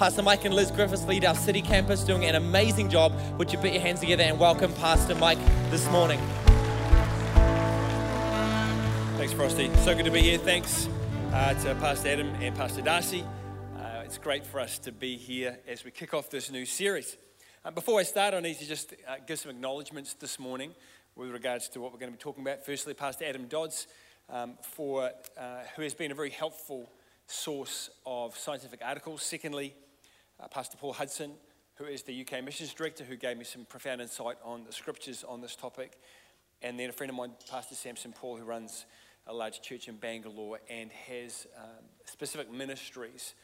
Pastor Mike and Liz Griffiths lead our city campus, doing an amazing job. Would you put your hands together and welcome Pastor Mike this morning? Thanks, Frosty. So good to be here. Thanks uh, to Pastor Adam and Pastor Darcy. Uh, it's great for us to be here as we kick off this new series. Uh, before I start, I need to just uh, give some acknowledgements this morning with regards to what we're going to be talking about. Firstly, Pastor Adam Dodds, um, for, uh, who has been a very helpful source of scientific articles. Secondly, uh, Pastor Paul Hudson, who is the UK Missions Director, who gave me some profound insight on the scriptures on this topic. And then a friend of mine, Pastor Samson Paul, who runs a large church in Bangalore and has um, specific ministries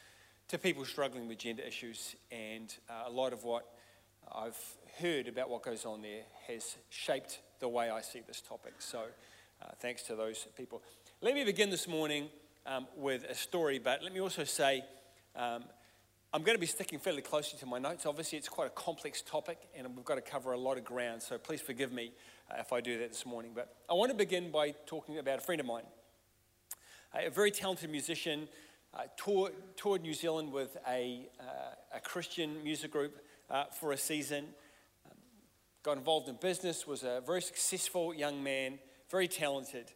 to people struggling with gender issues. And uh, a lot of what I've heard about what goes on there has shaped the way I see this topic. So uh, thanks to those people. Let me begin this morning um, with a story, but let me also say um, I'm going to be sticking fairly closely to my notes. Obviously, it's quite a complex topic, and we've got to cover a lot of ground, so please forgive me uh, if I do that this morning. But I want to begin by talking about a friend of mine, a very talented musician, uh, toured, toured, New Zealand with a, uh, a Christian music group uh, for a season, um, got involved in business, was a very successful young man, very talented.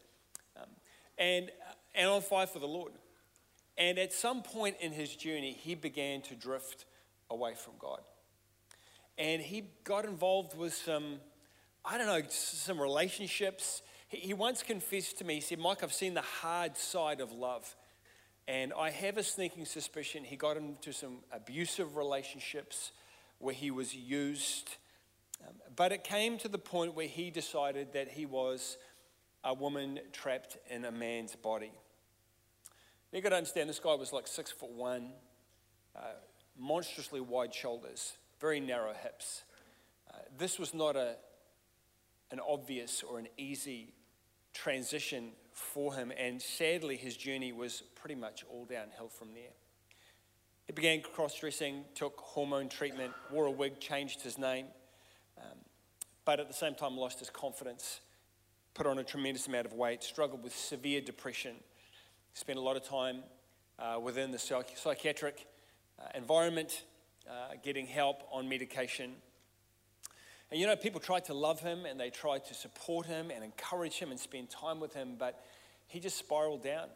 Um, and and on fire for the Lord. And at some point in his journey, he began to drift away from God. And he got involved with some, I don't know, some relationships. He, once confessed to me, he said, Mike, I've seen the hard side of love. And I have a sneaking suspicion he got into some abusive relationships where he was used. Um, but it came to the point where he decided that he was a woman trapped in a man's body. You've got to understand this guy was like six foot one, uh, monstrously wide shoulders, very narrow hips. Uh, this was not a, an obvious or an easy transition for him, and sadly, his journey was pretty much all downhill from there. He began cross dressing, took hormone treatment, wore a wig, changed his name, um, but at the same time lost his confidence put on a tremendous amount of weight, struggled with severe depression, spent a lot of time uh, within the psych- psychiatric uh, environment, uh, getting help on medication. And you know, people tried to love him and they tried to support him and encourage him and spend time with him, but he just spiraled down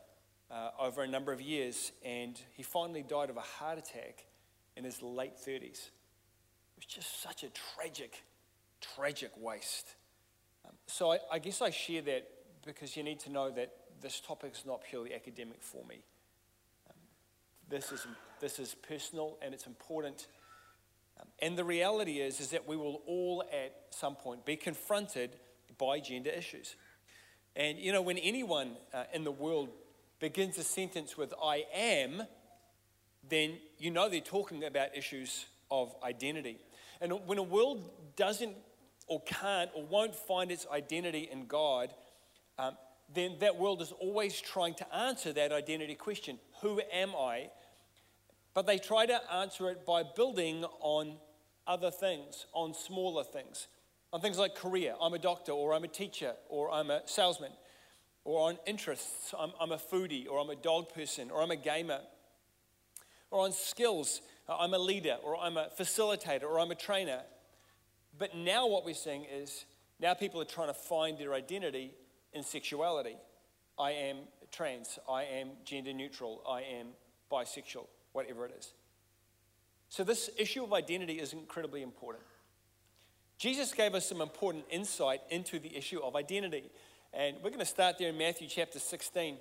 uh, over a number of years and he finally died of a heart attack in his late 30s. It was just such a tragic, tragic waste. Um, so I, I guess I share that because you need to know that this topic is not purely academic for me. Um, this, is, this is personal and it's important. Um, and the reality is, is that we will all at some point be confronted by gender issues. And you know, when anyone uh, in the world begins a sentence with I am, then you know they're talking about issues of identity. And when a world doesn't or can't or won't find its identity in God, um, then that world is always trying to answer that identity question Who am I? But they try to answer it by building on other things, on smaller things, on things like career. I'm a doctor, or I'm a teacher, or I'm a salesman, or on interests. I'm, I'm a foodie, or I'm a dog person, or I'm a gamer, or on skills. Uh, I'm a leader, or I'm a facilitator, or I'm a trainer. But now what we're seeing is now people are trying to find their identity in sexuality. I am trans, I am gender neutral, I am bisexual, whatever it is. So, this issue of identity is incredibly important. Jesus gave us some important insight into the issue of identity. And we're going to start there in Matthew chapter 16.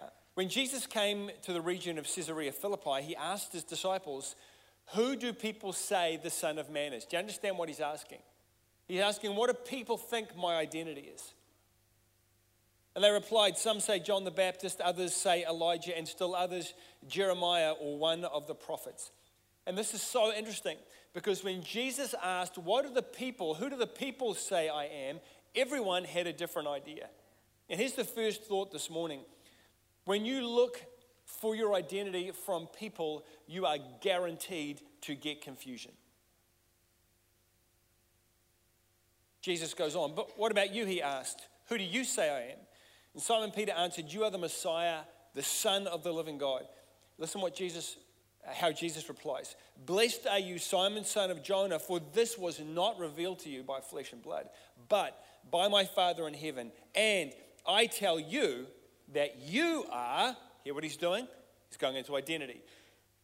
Uh, when Jesus came to the region of Caesarea Philippi, he asked his disciples, who do people say the Son of Man is? Do you understand what he's asking? He's asking, What do people think my identity is? And they replied, Some say John the Baptist, others say Elijah, and still others Jeremiah or one of the prophets. And this is so interesting because when Jesus asked, What do the people, who do the people say I am? everyone had a different idea. And here's the first thought this morning. When you look for your identity from people, you are guaranteed to get confusion. Jesus goes on, but what about you? He asked, Who do you say I am? And Simon Peter answered, You are the Messiah, the Son of the living God. Listen what Jesus uh, how Jesus replies Blessed are you, Simon, son of Jonah, for this was not revealed to you by flesh and blood, but by my Father in heaven. And I tell you that you are, hear what he's doing? He's going into identity.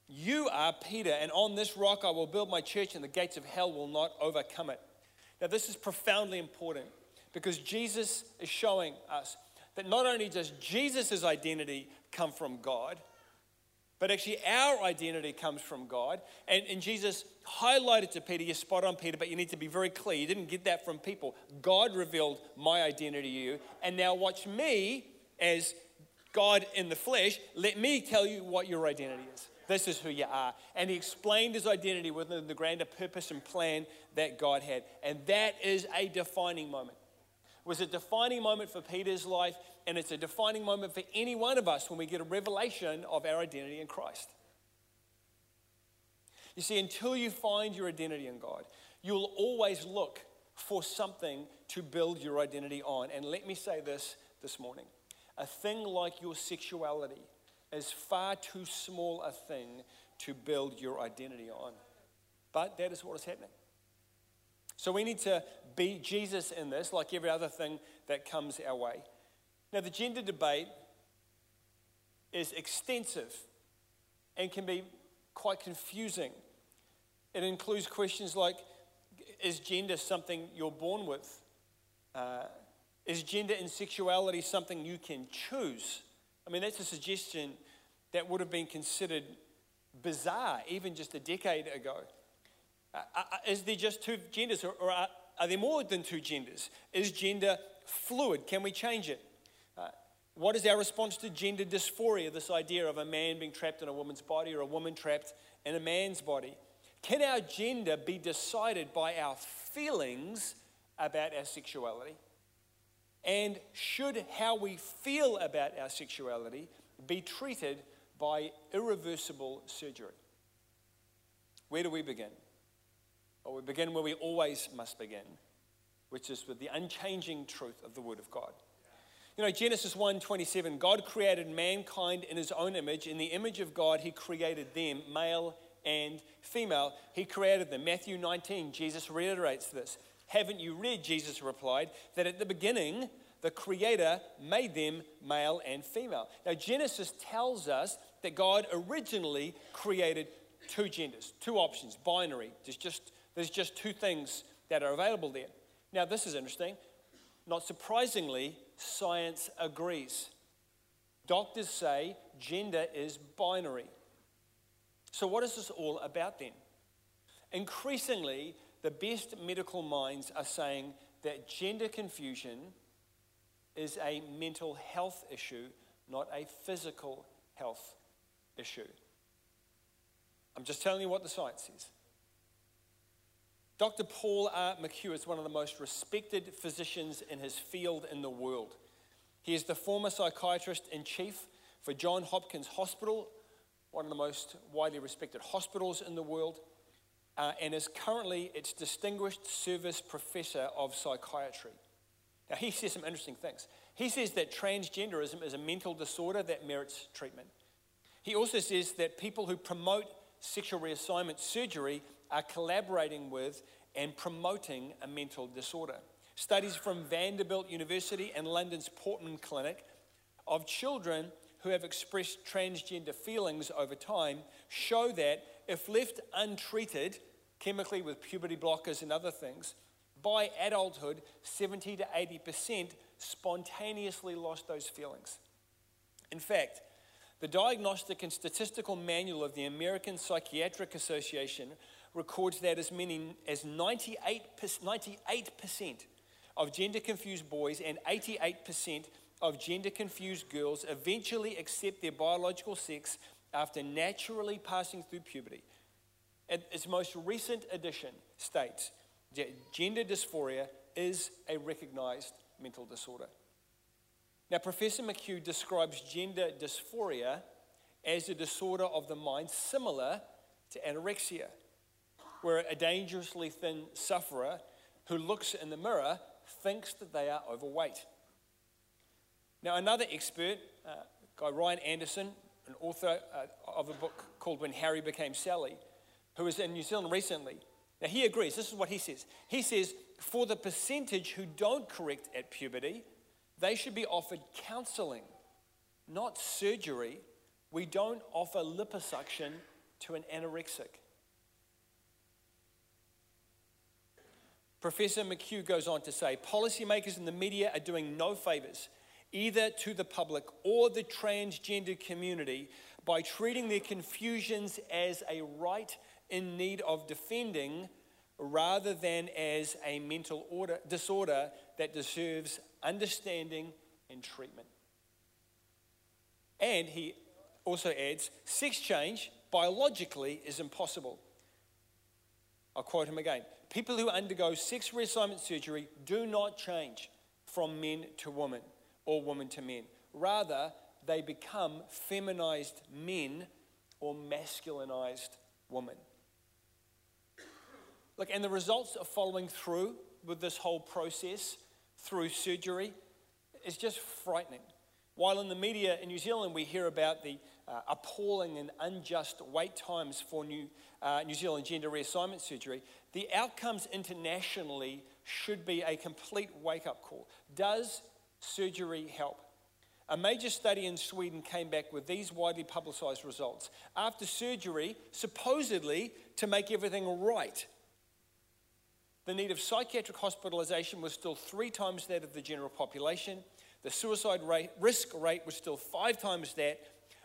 You are Peter, and on this rock I will build my church, and the gates of hell will not overcome it. Now, this is profoundly important because Jesus is showing us that not only does Jesus' identity come from God, but actually, our identity comes from God. And, and Jesus highlighted to Peter, you're spot on, Peter, but you need to be very clear. You didn't get that from people. God revealed my identity to you. And now, watch me as God in the flesh. Let me tell you what your identity is. This is who you are. And he explained his identity within the grander purpose and plan that God had. And that is a defining moment. Was a defining moment for Peter's life and it's a defining moment for any one of us when we get a revelation of our identity in Christ. You see, until you find your identity in God, you'll always look for something to build your identity on. And let me say this this morning a thing like your sexuality is far too small a thing to build your identity on. But that is what is happening. So we need to be Jesus in this, like every other thing that comes our way. Now, the gender debate is extensive and can be quite confusing. It includes questions like Is gender something you're born with? Uh, is gender and sexuality something you can choose? I mean, that's a suggestion that would have been considered bizarre even just a decade ago. Uh, uh, uh is there just two genders, or, are, are there more than two genders? Is gender fluid? Can we change it? What is our response to gender dysphoria, this idea of a man being trapped in a woman's body or a woman trapped in a man's body? Can our gender be decided by our feelings about our sexuality? And should how we feel about our sexuality be treated by irreversible surgery? Where do we begin? We begin where we always must begin, which is with the unchanging truth of the Word of God. You know, Genesis 1:27, God created mankind in his own image. In the image of God, he created them, male and female. He created them. Matthew 19, Jesus reiterates this. Haven't you read, Jesus replied, that at the beginning the Creator made them male and female? Now, Genesis tells us that God originally created two genders, two options, binary. There's just, there's just two things that are available there. Now, this is interesting. Not surprisingly, science agrees. Doctors say gender is binary. So, what is this all about then? Increasingly, the best medical minds are saying that gender confusion is a mental health issue, not a physical health issue. I'm just telling you what the science says. Dr. Paul R. McHugh is one of the most respected physicians in his field in the world. He is the former psychiatrist in chief for John Hopkins Hospital, one of the most widely respected hospitals in the world, uh, and is currently its distinguished service professor of psychiatry. Now, he says some interesting things. He says that transgenderism is a mental disorder that merits treatment. He also says that people who promote sexual reassignment surgery are collaborating with and promoting a mental disorder. Studies from Vanderbilt University and London's Portman Clinic of children who have expressed transgender feelings over time show that if left untreated, chemically with puberty blockers and other things, by adulthood, 70 to 80% spontaneously lost those feelings. In fact, the Diagnostic and Statistical Manual of the American Psychiatric Association records that as many as 98%, 98% of gender confused boys and 88% of gender confused girls eventually accept their biological sex after naturally passing through puberty. Its most recent edition states that gender dysphoria is a recognized mental disorder. Now, Professor McHugh describes gender dysphoria as a disorder of the mind similar to anorexia where a dangerously thin sufferer who looks in the mirror thinks that they are overweight. Now, another expert, uh, guy Ryan Anderson, an author uh, of a book called When Harry Became Sally, who was in New Zealand recently. Now, he agrees. This is what he says. He says, for the percentage who don't correct at puberty, they should be offered counseling, not surgery. We don't offer liposuction to an anorexic. Professor McHugh goes on to say policymakers in the media are doing no favors, either to the public or the transgender community, by treating their confusions as a right in need of defending rather than as a mental order, disorder that deserves understanding and treatment. And he also adds sex change biologically is impossible. I'll quote him again. People who undergo sex reassignment surgery do not change from men to women or women to men. Rather, they become feminized men or masculinized women. Look, and the results of following through with this whole process through surgery is just frightening. While in the media in New Zealand we hear about the uh, appalling and unjust wait times for New, uh, New Zealand gender reassignment surgery, the outcomes internationally should be a complete wake up call. Does surgery help? A major study in Sweden came back with these widely publicized results. After surgery, supposedly to make everything right, the need of psychiatric hospitalization was still three times that of the general population. The suicide rate, risk rate was still five times that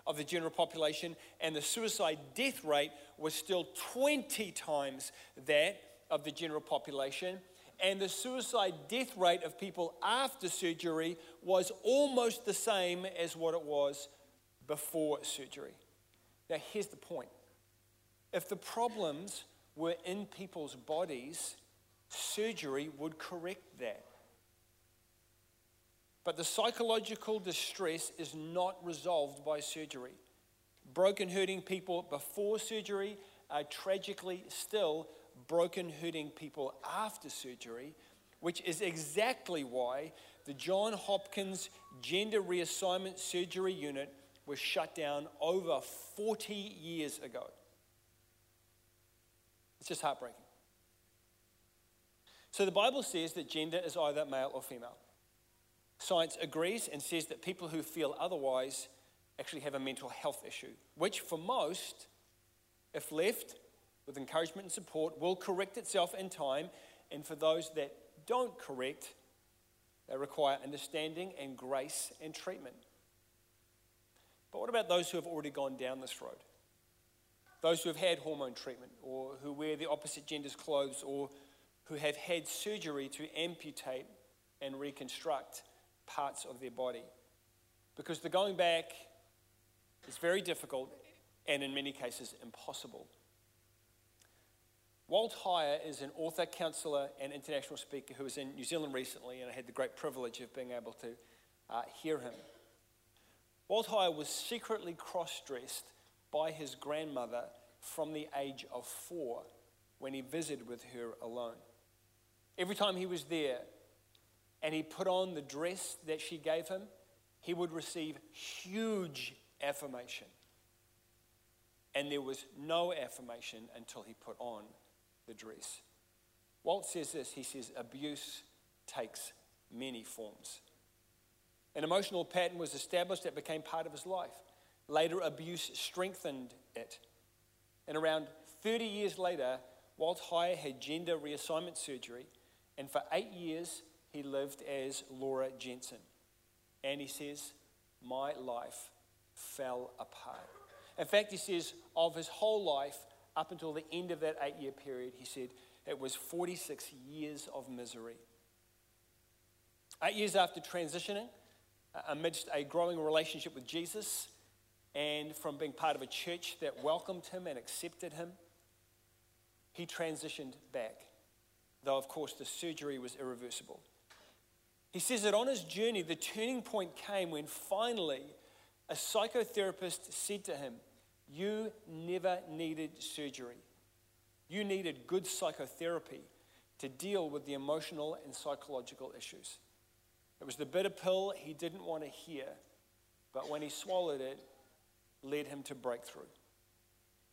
of the general population, and the suicide death rate was still 20 times that of the general population. And the suicide death rate of people after surgery was almost the same as what it was before surgery. Now, here's the point if the problems were in people's bodies, surgery would correct that. But the psychological distress is not resolved by surgery. Broken, hurting people before surgery are tragically still broken, hurting people after surgery, which is exactly why the John Hopkins Gender Reassignment Surgery Unit was shut down over 40 years ago. It's just heartbreaking. So the Bible says that gender is either male or female. Science agrees and says that people who feel otherwise actually have a mental health issue, which for most, if left with encouragement and support, will correct itself in time. And for those that don't correct, they require understanding and grace and treatment. But what about those who have already gone down this road? Those who have had hormone treatment, or who wear the opposite gender's clothes, or who have had surgery to amputate and reconstruct parts of their body. Because the going back is very difficult and in many cases impossible. Walt Heyer is an author, counselor, and international speaker who was in New Zealand recently, and I had the great privilege of being able to uh, hear him. Walt Heyer was secretly cross dressed by his grandmother from the age of four when he visited with her alone. Every time he was there, and he put on the dress that she gave him, he would receive huge affirmation. And there was no affirmation until he put on the dress. Walt says this he says, abuse takes many forms. An emotional pattern was established that became part of his life. Later, abuse strengthened it. And around 30 years later, Walt Heyer had gender reassignment surgery, and for eight years, he lived as Laura Jensen. And he says, My life fell apart. In fact, he says, of his whole life, up until the end of that eight year period, he said it was 46 years of misery. Eight years after transitioning, uh, amidst a growing relationship with Jesus, and from being part of a church that welcomed him and accepted him, he transitioned back, though, of course, the surgery was irreversible. He says that on his journey, the turning point came when finally a psychotherapist said to him, You never needed surgery. You needed good psychotherapy to deal with the emotional and psychological issues. It was the bitter pill he didn't want to hear, but when he swallowed it, led him to breakthrough.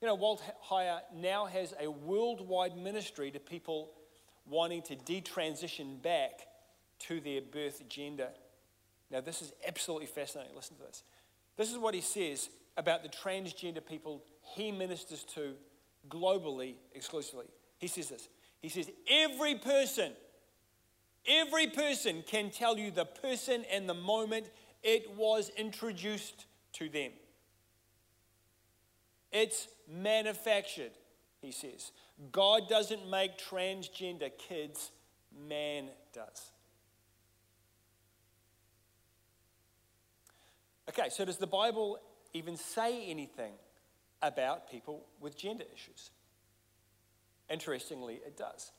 You know, Walt Heyer now has a worldwide ministry to people wanting to detransition back to their birth gender. Now, this is absolutely fascinating. Listen to this. This is what he says about the transgender people he ministers to globally, exclusively. He says this He says, Every person, every person can tell you the person and the moment it was introduced to them. It's manufactured, he says. God doesn't make transgender kids, man does. Okay, so does the Bible even say anything about people with gender issues? Interestingly, it does.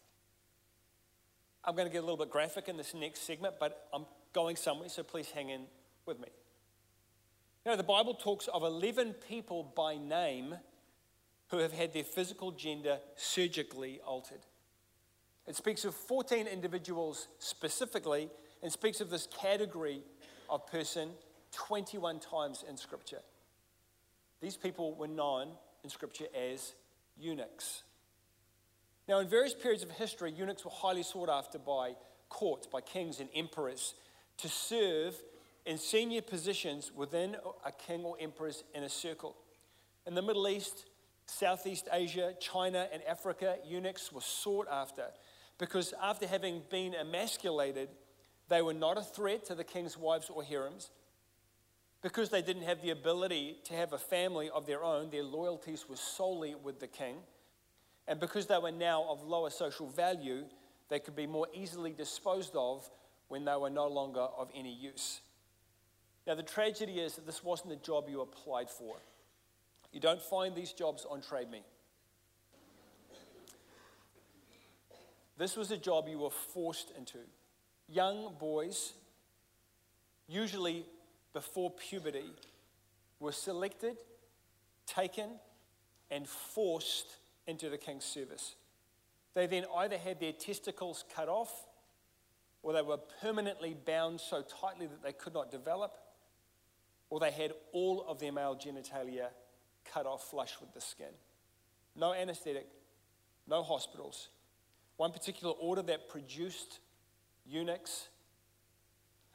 I'm going to get a little bit graphic in this next segment, but I'm going somewhere, so please hang in with me. You know, the Bible talks of 11 people by name who have had their physical gender surgically altered. It speaks of 14 individuals specifically and speaks of this category of person 21 times in Scripture. These people were known in Scripture as eunuchs. Now, in various periods of history, eunuchs were highly sought after by courts, by kings and emperors, to serve in senior positions within a king or emperor's inner circle. In the Middle East, Southeast Asia, China, and Africa, eunuchs were sought after because after having been emasculated, they were not a threat to the king's wives or harems. Because they didn't have the ability to have a family of their own, their loyalties were solely with the king. And because they were now of lower social value, they could be more easily disposed of when they were no longer of any use. Now, the tragedy is that this wasn't a job you applied for. You don't find these jobs on TradeMe. This was a job you were forced into. Young boys, usually before puberty, were selected, taken, and forced into the king's service. They then either had their testicles cut off, or they were permanently bound so tightly that they could not develop, or they had all of their male genitalia cut off flush with the skin. No anesthetic, no hospitals. One particular order that produced eunuchs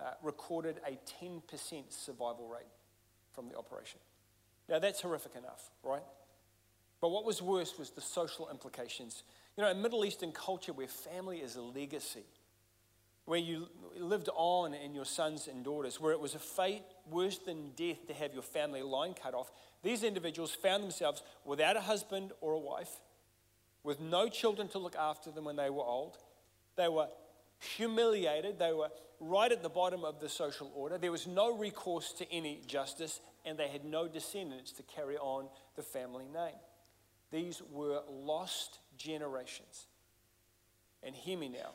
uh, recorded a 10% survival rate from the operation. Now, that's horrific enough, right? But what was worse was the social implications. You know, in Middle Eastern culture where family is a legacy, where you lived on in your sons and daughters, where it was a fate worse than death to have your family line cut off, these individuals found themselves without a husband or a wife, with no children to look after them when they were old. They were humiliated. They were right at the bottom of the social order. There was no recourse to any justice, and they had no descendants to carry on the family name. These were lost generations. And hear me now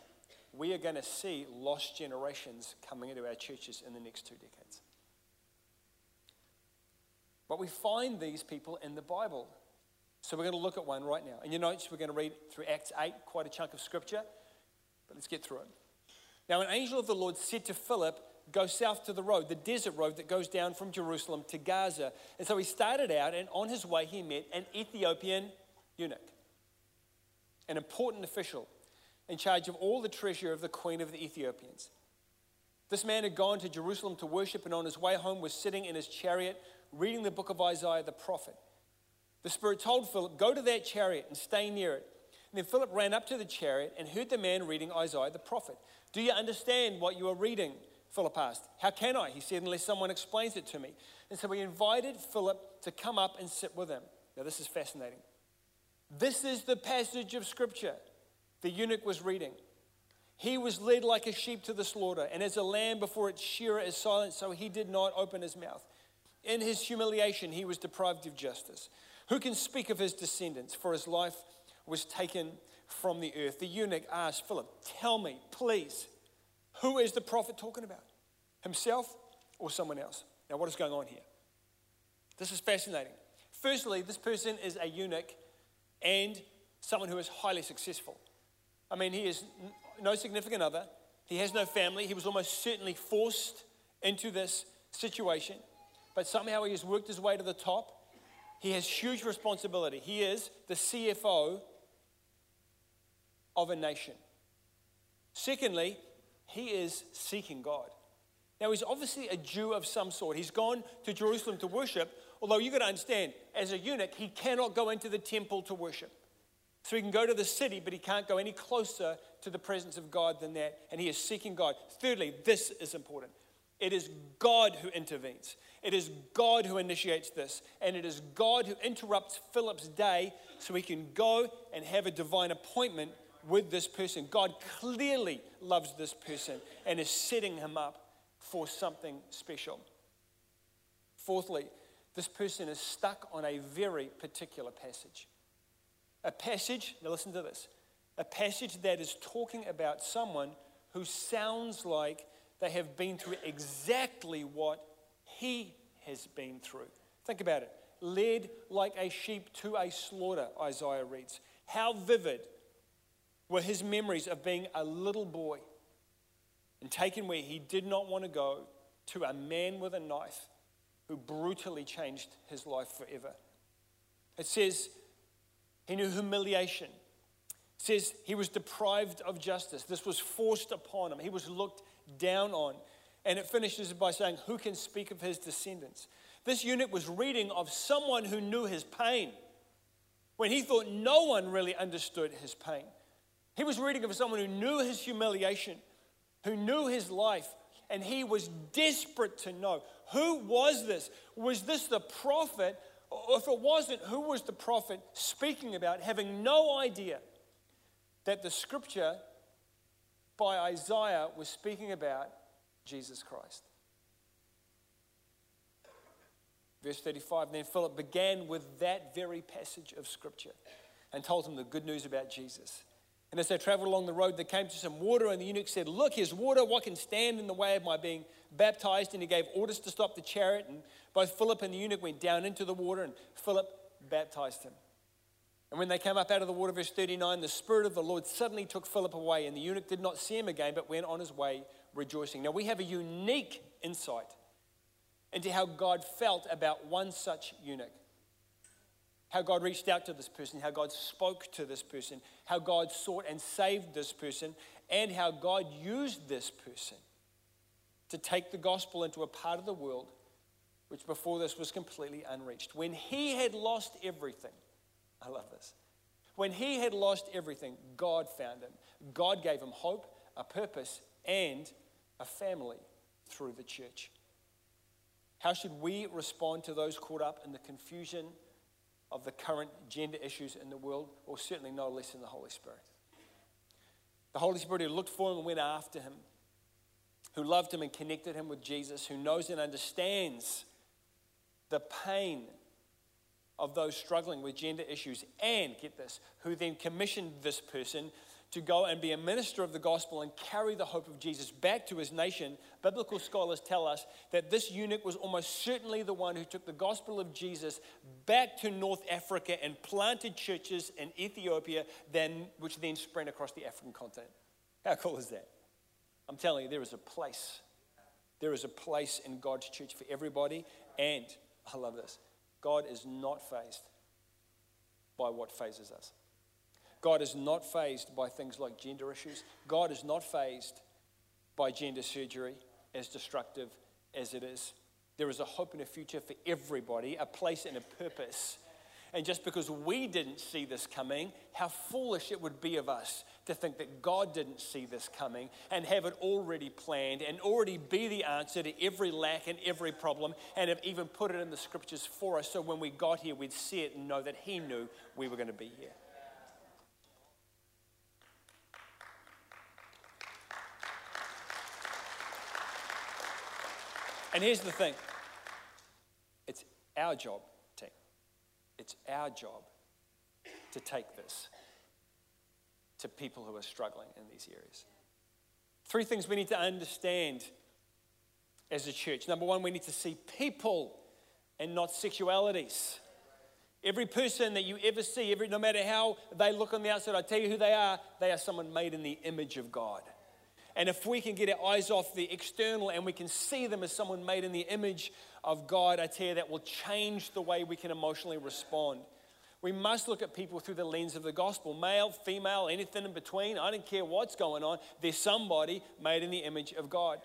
we are going to see lost generations coming into our churches in the next two decades. But we find these people in the Bible. So we're going to look at one right now. In your notes, we're going to read through Acts 8, quite a chunk of scripture, but let's get through it. Now, an angel of the Lord said to Philip, Go south to the road, the desert road that goes down from Jerusalem to Gaza. And so he started out, and on his way, he met an Ethiopian eunuch, an important official in charge of all the treasure of the queen of the Ethiopians. This man had gone to Jerusalem to worship, and on his way home was sitting in his chariot reading the book of Isaiah the prophet. The Spirit told Philip, Go to that chariot and stay near it. And then Philip ran up to the chariot and heard the man reading Isaiah the prophet. Do you understand what you are reading? Philip asked. How can I? He said, unless someone explains it to me. And so he invited Philip to come up and sit with him. Now, this is fascinating. This is the passage of Scripture the eunuch was reading. He was led like a sheep to the slaughter, and as a lamb before its shearer is silent, so he did not open his mouth. In his humiliation, he was deprived of justice. Who can speak of his descendants? For his life was taken from the earth. The eunuch asked Philip, Tell me, please, who is the prophet talking about? Himself or someone else? Now, what is going on here? This is fascinating. Firstly, this person is a eunuch and someone who is highly successful. I mean, he has no significant other, he has no family. He was almost certainly forced into this situation. but somehow he has worked his way to the top. He has huge responsibility. He is the CFO of a nation. Secondly, he is seeking God. Now, he's obviously a Jew of some sort. He's gone to Jerusalem to worship, although you've got to understand, as a eunuch, he cannot go into the temple to worship. So he can go to the city, but he can't go any closer to the presence of God than that, and he is seeking God. Thirdly, this is important it is God who intervenes. It is God who initiates this. And it is God who interrupts Philip's day so he can go and have a divine appointment with this person. God clearly loves this person and is setting him up for something special. Fourthly, this person is stuck on a very particular passage. A passage, now listen to this, a passage that is talking about someone who sounds like they have been through exactly what he has been through. Think about it. Led like a sheep to a slaughter, Isaiah reads. How vivid were his memories of being a little boy and taken where he did not want to go to a man with a knife who brutally changed his life forever. It says he knew humiliation. It says he was deprived of justice. This was forced upon him. He was looked down on. And it finishes by saying, Who can speak of his descendants? This eunuch was reading of someone who knew his pain when he thought no one really understood his pain. He was reading of someone who knew his humiliation, who knew his life, and he was desperate to know who was this? Was this the prophet? Or if it wasn't, who was the prophet speaking about, having no idea that the scripture by Isaiah was speaking about Jesus Christ? Verse 35 Then Philip began with that very passage of scripture and told him the good news about Jesus. And as they traveled along the road, they came to some water, and the eunuch said, Look, here's water. What can stand in the way of my being baptized? And he gave orders to stop the chariot. And both Philip and the eunuch went down into the water, and Philip baptized him. And when they came up out of the water, verse 39, the Spirit of the Lord suddenly took Philip away, and the eunuch did not see him again, but went on his way rejoicing. Now, we have a unique insight into how God felt about one such eunuch how God reached out to this person, how God spoke to this person, how God sought and saved this person, and how God used this person to take the gospel into a part of the world which before this was completely unreached. When he had lost everything, I love this. When he had lost everything, God found him. God gave him hope, a purpose, and a family through the church. How should we respond to those caught up in the confusion? Of the current gender issues in the world, or certainly no less than the Holy Spirit. The Holy Spirit who looked for him and went after him, who loved him and connected him with Jesus, who knows and understands the pain of those struggling with gender issues, and get this, who then commissioned this person to go and be a minister of the gospel and carry the hope of Jesus back to his nation, biblical scholars tell us that this eunuch was almost certainly the one who took the gospel of Jesus back to North Africa and planted churches in Ethiopia, then, which then spread across the African continent. How cool is that? I'm telling you, there is a place. There is a place in God's church for everybody. And I love this God is not fazed by what phases us. God is not fazed by things like gender issues. God is not fazed by gender surgery, as destructive as it is. There is a hope and a future for everybody, a place and a purpose. And just because we didn't see this coming, how foolish it would be of us to think that God didn't see this coming and have it already planned and already be the answer to every lack and every problem and have even put it in the scriptures for us so when we got here, we'd see it and know that He knew we were going to be here. And here's the thing it's our job, team. It's our job to take this to people who are struggling in these areas. Three things we need to understand as a church. Number one, we need to see people and not sexualities. Every person that you ever see, every, no matter how they look on the outside, I tell you who they are, they are someone made in the image of God. And if we can get our eyes off the external and we can see them as someone made in the image of God, I tell you, that will change the way we can emotionally respond. We must look at people through the lens of the gospel male, female, anything in between. I don't care what's going on. There's somebody made in the image of God.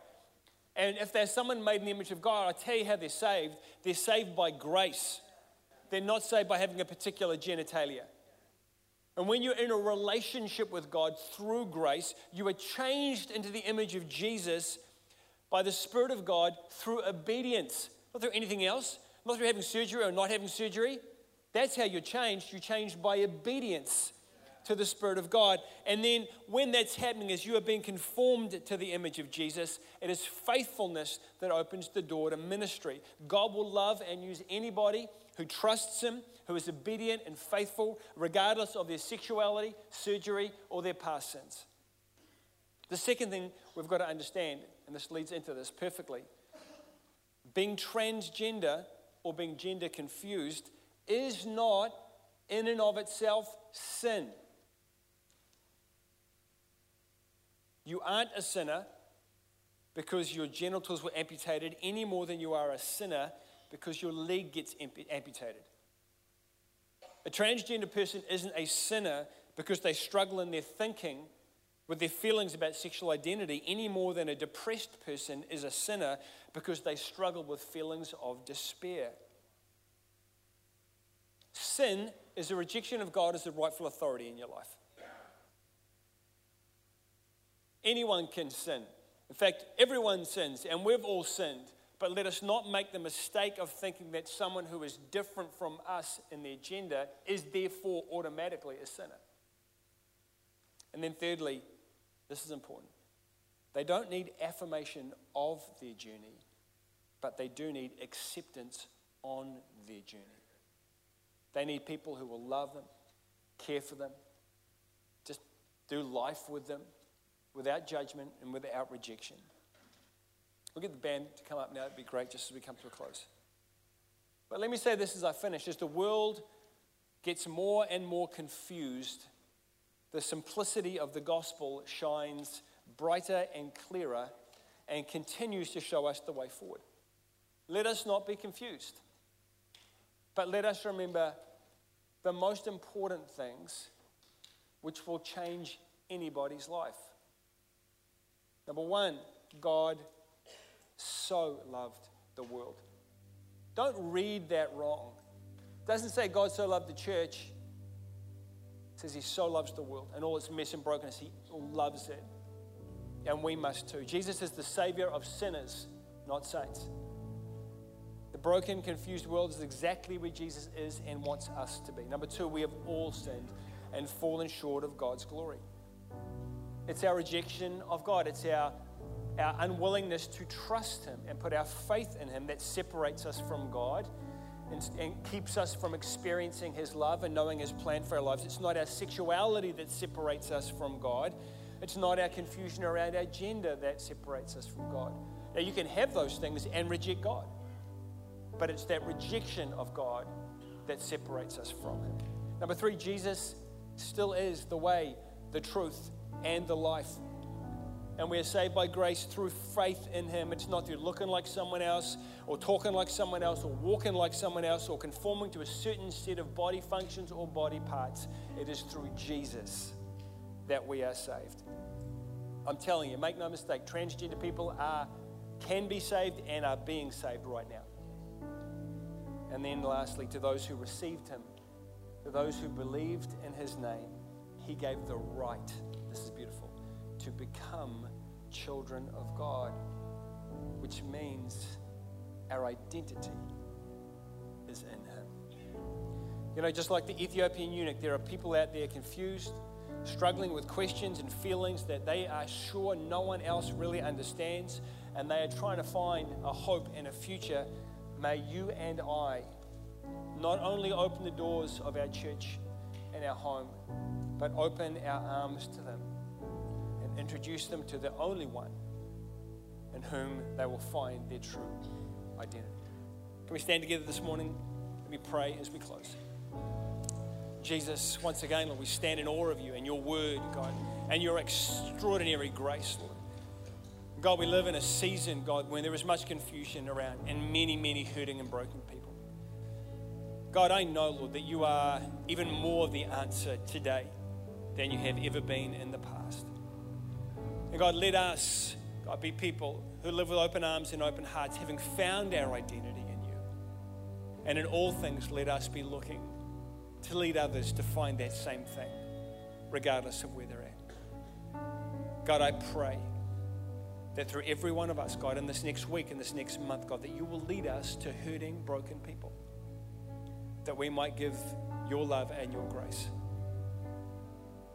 And if there's someone made in the image of God, I tell you how they're saved. They're saved by grace, they're not saved by having a particular genitalia. And when you're in a relationship with God through grace, you are changed into the image of Jesus by the Spirit of God through obedience, not through anything else, not through having surgery or not having surgery. That's how you're changed. You're changed by obedience to the Spirit of God. And then when that's happening, as you are being conformed to the image of Jesus, it is faithfulness that opens the door to ministry. God will love and use anybody who trusts Him, who is obedient and faithful, regardless of their sexuality, surgery, or their past sins. The second thing we've got to understand, and this leads into this perfectly being transgender or being gender confused is not in and of itself sin. You aren't a sinner because your genitals were amputated any more than you are a sinner because your leg gets amputated. A transgender person isn't a sinner because they struggle in their thinking with their feelings about sexual identity any more than a depressed person is a sinner because they struggle with feelings of despair. Sin is a rejection of God as the rightful authority in your life. Anyone can sin. In fact, everyone sins, and we've all sinned. But let us not make the mistake of thinking that someone who is different from us in their gender is therefore automatically a sinner. And then, thirdly, this is important. They don't need affirmation of their journey, but they do need acceptance on their journey. They need people who will love them, care for them, just do life with them without judgment and without rejection. We'll get the band to come up now. It'd be great just as we come to a close. But let me say this as I finish as the world gets more and more confused, the simplicity of the gospel shines brighter and clearer and continues to show us the way forward. Let us not be confused, but let us remember the most important things which will change anybody's life. Number one, God so loved the world. Don't read that wrong. It doesn't say God so loved the church. It says he so loves the world and all its mess and brokenness. He loves it. And we must too. Jesus is the savior of sinners, not saints. The broken, confused world is exactly where Jesus is and wants us to be. Number two, we have all sinned and fallen short of God's glory. It's our rejection of God. It's our, our unwillingness to trust Him and put our faith in Him that separates us from God and, and keeps us from experiencing His love and knowing His plan for our lives. It's not our sexuality that separates us from God. It's not our confusion around our gender that separates us from God. Now, you can have those things and reject God, but it's that rejection of God that separates us from Him. Number three, Jesus still is the way, the truth, and the life. And we are saved by grace through faith in Him. It's not through looking like someone else, or talking like someone else, or walking like someone else, or conforming to a certain set of body functions or body parts. It is through Jesus that we are saved. I'm telling you, make no mistake, transgender people are, can be saved and are being saved right now. And then, lastly, to those who received Him, to those who believed in His name, He gave the right this is beautiful, to become children of God, which means our identity is in Him. You know, just like the Ethiopian eunuch, there are people out there confused, struggling with questions and feelings that they are sure no one else really understands, and they are trying to find a hope and a future. May you and I not only open the doors of our church and our home, but open our arms to them introduce them to the only one in whom they will find their true identity. Can we stand together this morning? Let me pray as we close. Jesus, once again, Lord, we stand in awe of you and your word, God, and your extraordinary grace, Lord. God, we live in a season, God, when there is much confusion around and many, many hurting and broken people. God, I know, Lord, that you are even more the answer today than you have ever been in the past. And God, let us, God, be people who live with open arms and open hearts, having found our identity in you. And in all things, let us be looking to lead others to find that same thing, regardless of where they're at. God, I pray that through every one of us, God, in this next week, in this next month, God, that you will lead us to hurting, broken people, that we might give your love and your grace.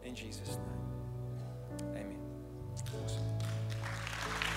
In Jesus' name, amen. Awesome.